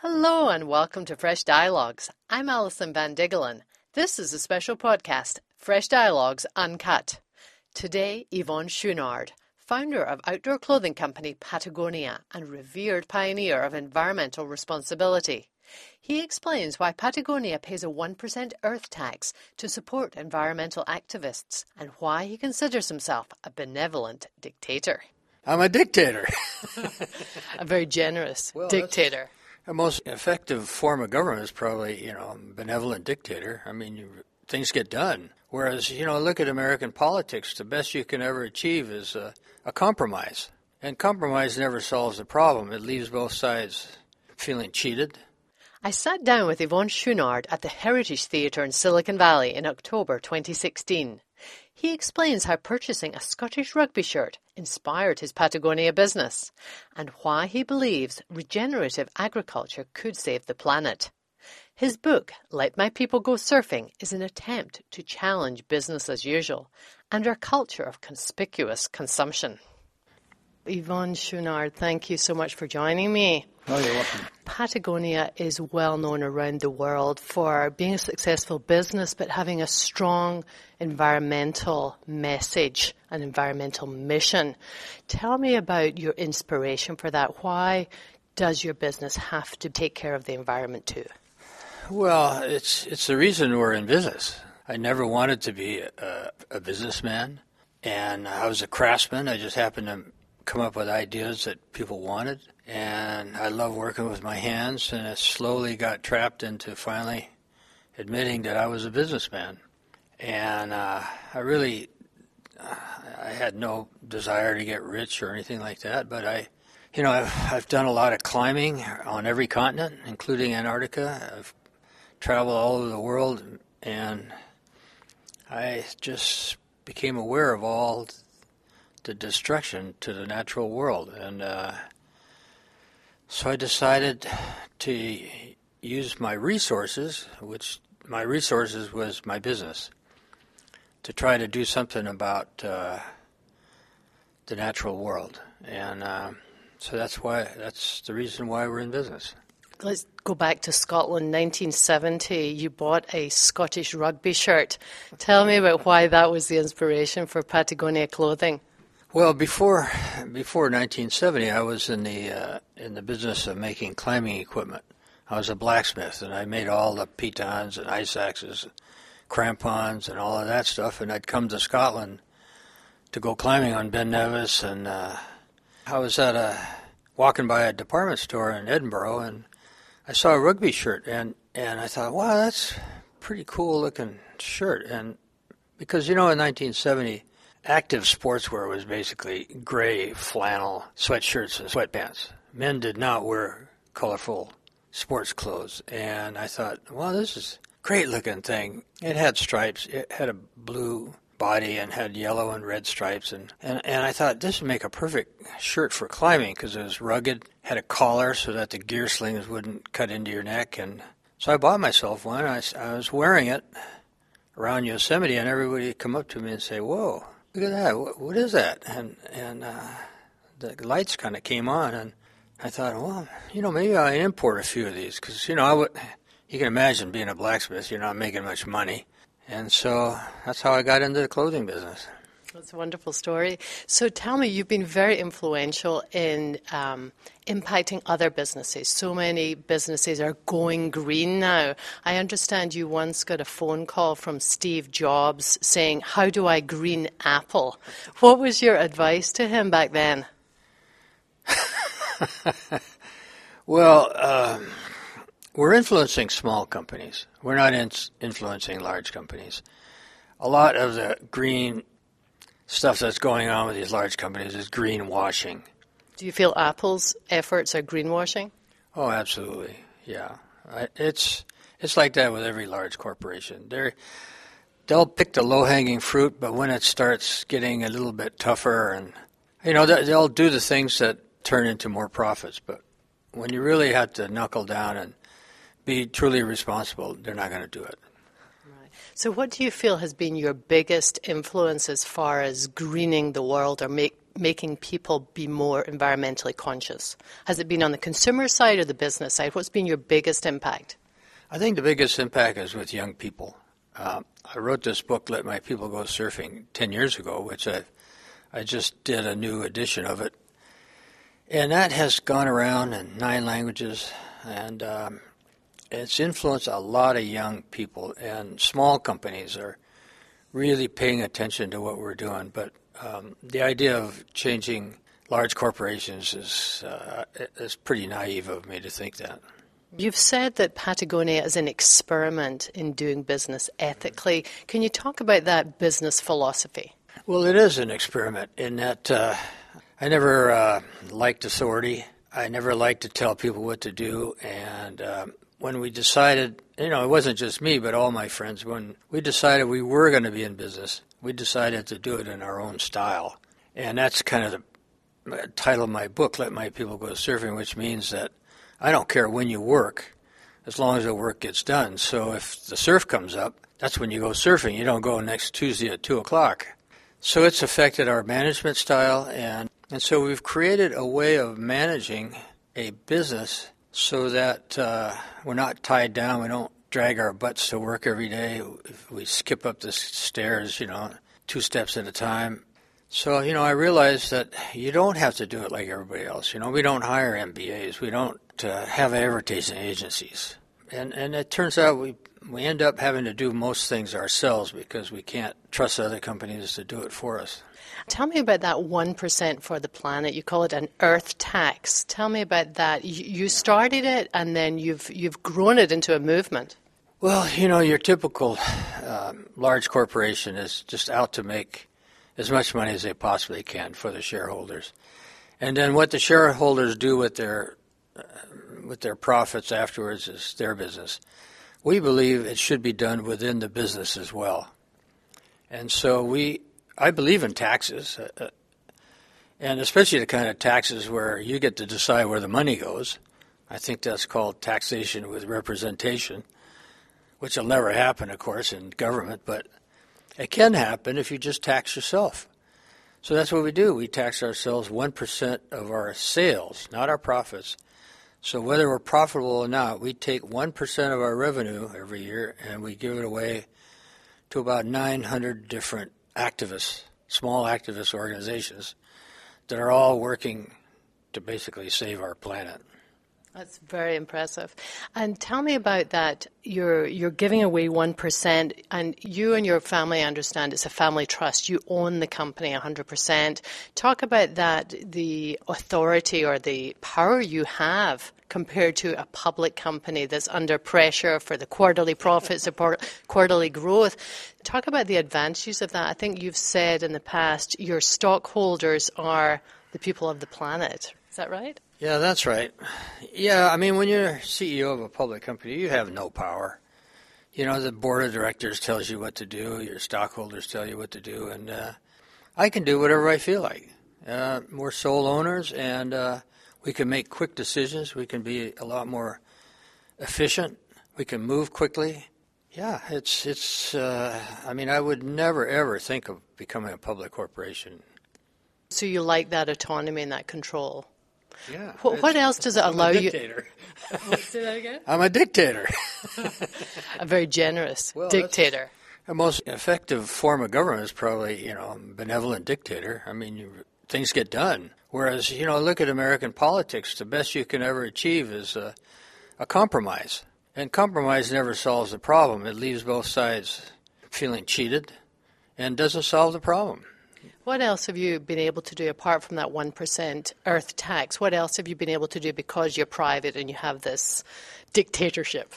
Hello and welcome to Fresh Dialogues. I'm Alison Van Diggelen. This is a special podcast, Fresh Dialogues Uncut. Today, Yvon Chouinard, founder of outdoor clothing company Patagonia and revered pioneer of environmental responsibility. He explains why Patagonia pays a 1% earth tax to support environmental activists and why he considers himself a benevolent dictator. I'm a dictator. a very generous Well, dictator. The most effective form of government is probably, you know, benevolent dictator. I mean, you, things get done. Whereas, you know, look at American politics. The best you can ever achieve is a, a compromise. And compromise never solves the problem. It leaves both sides feeling cheated. I sat down with Yvon Chouinard at the Heritage Theatre in Silicon Valley in October 2016. He explains how purchasing a Scottish rugby shirt inspired his Patagonia business and why he believes regenerative agriculture could save the planet. His book, Let My People Go Surfing, is an attempt to challenge business as usual and our culture of conspicuous consumption. Yvon Chouinard, thank you so much for joining me. Oh, you're welcome. Patagonia is well known around the world for being a successful business, but having a strong environmental message, an environmental mission. Tell me about your inspiration for that. Why does your business have to take care of the environment too? Well, it's it's the reason we're in business. I never wanted to be a, a businessman, and I was a craftsman. I just happened to come up with ideas that people wanted, and I love working with my hands. And it slowly got trapped into finally admitting that I was a businessman, and uh, I really I had no desire to get rich or anything like that, but I. You know, I've, I've done a lot of climbing on every continent, including Antarctica. I've traveled all over the world, and I just became aware of all the destruction to the natural world, and uh, so I decided to use my resources, which my resources was my business, to try to do something about uh, the natural world, and uh, so that's why that's the reason why we're in business. Let's go back to Scotland, 1970. You bought a Scottish rugby shirt. Tell me about why that was the inspiration for Patagonia clothing. Well, before before 1970, I was in the uh, in the business of making climbing equipment. I was a blacksmith, and I made all the pitons and ice axes, crampons, and all of that stuff. And I'd come to Scotland to go climbing on Ben Nevis, and uh, I was at a walking by a department store in Edinburgh, and I saw a rugby shirt, and and I thought, wow, that's pretty cool looking shirt. And because you know, in 1970 active sportswear was basically gray flannel sweatshirts and sweatpants. Men did not wear colorful sports clothes. And I thought, well, this is a great looking thing. It had stripes. It had a blue body and had yellow and red stripes. And, and, and I thought this would make a perfect shirt for climbing because it was rugged, had a collar so that the gear slings wouldn't cut into your neck. And so I bought myself one. I, I was wearing it around Yosemite, and everybody would come up to me and say, whoa, look at that. What, is that? And and uh, the lights kind of came on, and I thought, well, you know, maybe I import a few of these because you know I would. You can imagine being a blacksmith, you're not making much money, and so that's how I got into the clothing business. That's a wonderful story. So tell me, you've been very influential in um, impacting other businesses. So many businesses are going green now. I understand you once got a phone call from Steve Jobs saying, How do I green Apple? What was your advice to him back then? well, um, we're influencing small companies. We're not in- influencing large companies. A lot of the green stuff that's going on with these large companies is greenwashing. Do you feel Apple's efforts are greenwashing? Oh, absolutely. Yeah, I, it's it's like that with every large corporation. They're they'll pick the low hanging fruit, but when it starts getting a little bit tougher, and you know they'll do the things that turn into more profits. But when you really have to knuckle down and be truly responsible, they're not going to do it. So, what do you feel has been your biggest influence as far as greening the world or make, making people be more environmentally conscious? Has it been on the consumer side or the business side? What's been your biggest impact? I think the biggest impact is with young people. Uh, I wrote this book, Let My People Go Surfing, 10 years ago, which I, I just did a new edition of it. And that has gone around in nine languages, and um, it's influenced a lot of young people. And small companies are really paying attention to what we're doing. But um, the idea of changing large corporations is uh, is pretty naive of me to think that. You've said that Patagonia is an experiment in doing business ethically. Can you talk about that business philosophy? Well, it is an experiment in that uh, I never uh, liked authority. I never liked to tell people what to do. And um, when we decided, you know, it wasn't just me, but all my friends, when we decided we were going to be in business, we decided to do it in our own style. And that's kind of the title of my book, Let My People Go Surfing, which means that I don't care when you work, as long as the work gets done. So if the surf comes up, that's when you go surfing. You don't go next Tuesday at 2 o'clock. So it's affected our management style, and, and so we've created a way of managing a business so that uh, we're not tied down. We don't drag our butts to work every day. We skip up the stairs, you know, two steps at a time. So, you know, I realized that you don't have to do it like everybody else. You know, we don't hire MBAs. We don't uh, have advertising agencies. And, and it turns out we, we end up having to do most things ourselves because we can't trust other companies to do it for us. Tell me about that 1% for the planet. You call it an earth tax. Tell me about that. You started it and then you've, you've grown it into a movement. Well, you know, your typical um, large corporation is just out to make as much money as they possibly can for the shareholders. And then what the shareholders do with their uh, with their profits afterwards is their business. We believe it should be done within the business as well. And so we I believe in taxes, uh, uh, and especially the kind of taxes where you get to decide where the money goes. I think that's called taxation with representation, which will never happen, of course, in government, but it can happen if you just tax yourself. So that's what we do. We tax ourselves 1% of our sales, not our profits. So whether we're profitable or not, we take 1% of our revenue every year and we give it away to about 900 different activists, small activist organizations that are all working to basically save our planet. That's very impressive. And tell me about that. You're you're giving away one percent, and you and your family understand it's a family trust. You own the company hundred percent. Talk about that. The authority or the power you have compared to a public company that's under pressure for the quarterly profits, or quarterly growth. Talk about the advantages of that. I think you've said in the past your stockholders are the people of the planet. Is that right? Yeah, that's right. Yeah, I mean, when you're CEO of a public company, you have no power. You know, the board of directors tells you what to do, your stockholders tell you what to do, and uh, I can do whatever I feel like. Uh, we're sole owners, and uh, we can make quick decisions. We can be a lot more efficient. We can move quickly. Yeah, it's it's. Uh, I mean, I would never ever think of becoming a public corporation. So you like that autonomy and that control? Yeah. What, what else does it allow you? Oh, say that again. I'm a dictator. a very generous well, dictator. The most effective form of government is probably, you know, a benevolent dictator. I mean, you, things get done. Whereas, you know, look at American politics. The best you can ever achieve is a, a compromise. And compromise never solves the problem. It leaves both sides feeling cheated and doesn't solve the problem. What else have you been able to do apart from that 1% earth tax? What else have you been able to do because you're private and you have this dictatorship?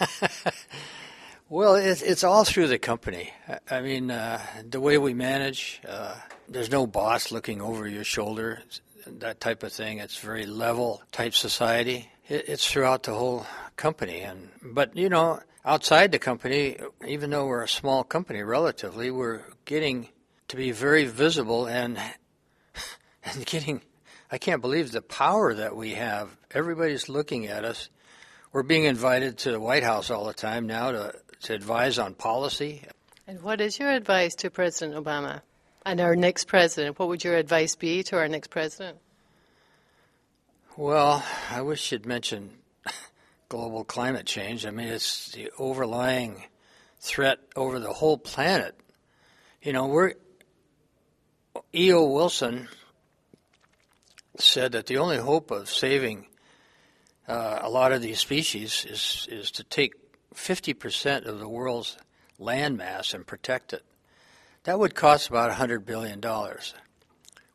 well, it's, it's all through the company. I mean, uh, the way we manage, uh, there's no boss looking over your shoulder, that type of thing. It's very level type society. It, it's throughout the whole company. And But, you know, outside the company, even though we're a small company relatively, we're getting to be very visible and and getting I can't believe the power that we have. Everybody's looking at us. We're being invited to the White House all the time now to, to advise on policy. And what is your advice to President Obama? And our next president, what would your advice be to our next president? Well, I wish you'd mentioned global climate change. I mean, it's the overlying threat over the whole planet. You know, we're E.O. Wilson said that the only hope of saving uh, a lot of these species is is to take 50% of the world's land mass and protect it. That would cost about 100 billion dollars.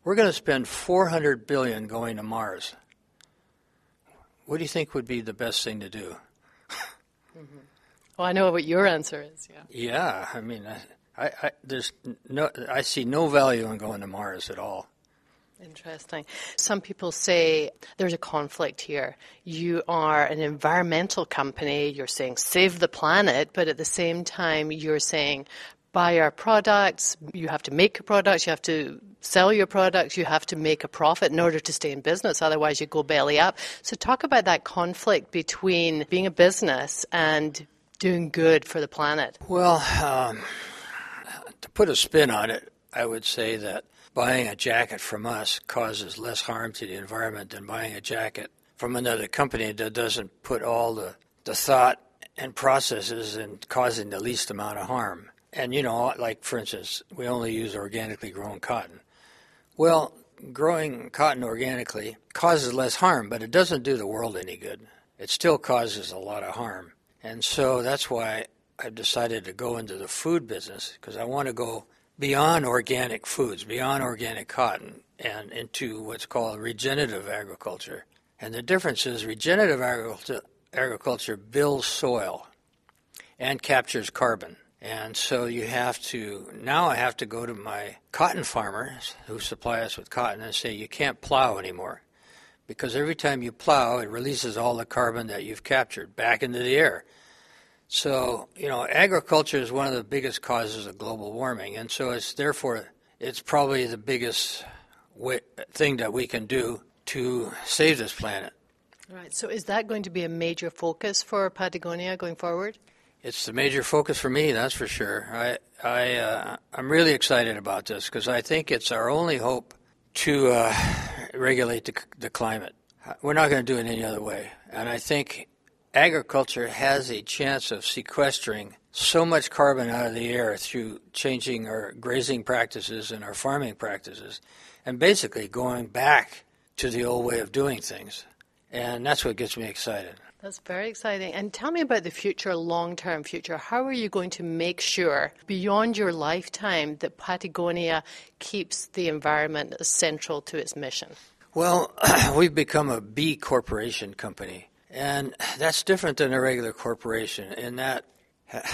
We're going to spend $400 billion going to Mars. What do you think would be the best thing to do? mm-hmm. Well, I know what your answer is. Yeah. Yeah, I mean, I, I, there's no, I see no value in going to Mars at all. Interesting. Some people say there's a conflict here. You are an environmental company, you're saying save the planet, but at the same time, you're saying buy our products, you have to make products, you have to sell your products, you have to make a profit in order to stay in business, otherwise, you go belly up. So, talk about that conflict between being a business and doing good for the planet. Well, um, to put a spin on it, I would say that buying a jacket from us causes less harm to the environment than buying a jacket from another company that doesn't put all the, the thought and processes in causing the least amount of harm. And, you know, like for instance, we only use organically grown cotton. Well, growing cotton organically causes less harm, but it doesn't do the world any good. It still causes a lot of harm. And so that's why I've decided to go into the food business because I want to go beyond organic foods, beyond organic cotton, and into what's called regenerative agriculture. And the difference is regenerative agriculture, agriculture builds soil and captures carbon. And so you have to, now I have to go to my cotton farmers who supply us with cotton and say, you can't plow anymore. Because every time you plow, it releases all the carbon that you've captured back into the air. So, you know, agriculture is one of the biggest causes of global warming, and so it's therefore it's probably the biggest way, thing that we can do to save this planet. Right. So, is that going to be a major focus for Patagonia going forward? It's the major focus for me, that's for sure. I, I, uh, I'm really excited about this because I think it's our only hope to uh, regulate the, the climate. We're not going to do it any other way, and I think agriculture has a chance of sequestering so much carbon out of the air through changing our grazing practices and our farming practices, and basically going back to the old way of doing things. And that's what gets me excited. That's very exciting. And tell me about the future, long term future. How are you going to make sure, beyond your lifetime, that Patagonia keeps the environment central to its mission? Well, we've become a B corporation company. And that's different than a regular corporation in that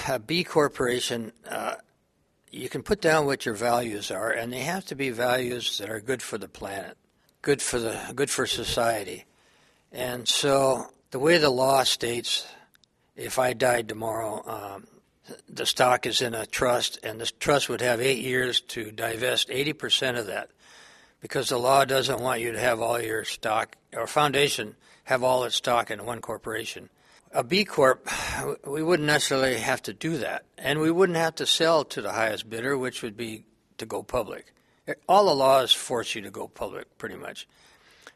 a B corporation, uh, you can put down what your values are, and they have to be values that are good for the planet, good for the good for society. And so, the way the law states, if I died tomorrow, um, the stock is in a trust, and this trust would have eight years to divest 80% of that, because the law doesn't want you to have all your stock or foundation have all its stock in one corporation. A B Corp, we wouldn't necessarily have to do that. And we wouldn't have to sell to the highest bidder, which would be to go public. All the laws force you to go public, pretty much.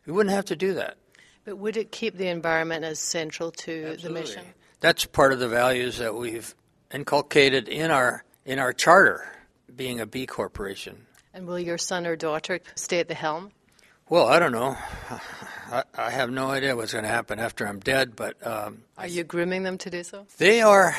We wouldn't have to do that. But would it keep the environment as central to Absolutely. the mission? That's part of the values that we've inculcated in our in our charter, being a B corporation. And will your son or daughter stay at the helm? Well, I don't know. I, I have no idea what's going to happen after I'm dead, but um, are you grooming them to do so? They are.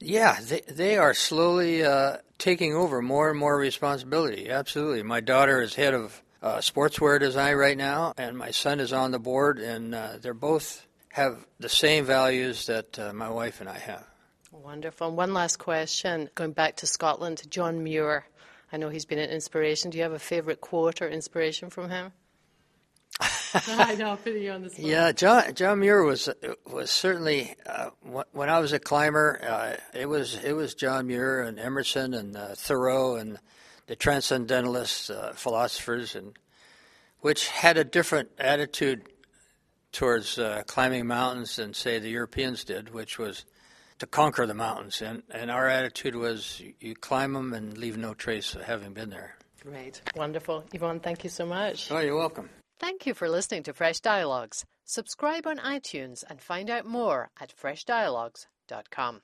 Yeah, they they are slowly uh, taking over more and more responsibility. Absolutely, my daughter is head of uh, sportswear design right now, and my son is on the board, and uh, they're both have the same values that uh, my wife and I have. Wonderful. And one last question, going back to Scotland, John Muir. I know he's been an inspiration. Do you have a favourite quote or inspiration from him? I know, putting you on the spot. Yeah, John John Muir was was certainly uh, when I was a climber. Uh, it was it was John Muir and Emerson and uh, Thoreau and the transcendentalist uh, philosophers, and which had a different attitude towards uh, climbing mountains than say the Europeans did, which was to conquer the mountains. And and our attitude was you climb them and leave no trace of having been there. Great. Wonderful. Yvon, thank you so much. Oh, you're welcome. Thank you for listening to Fresh Dialogues. Subscribe on iTunes and find out more at freshdialogues.com.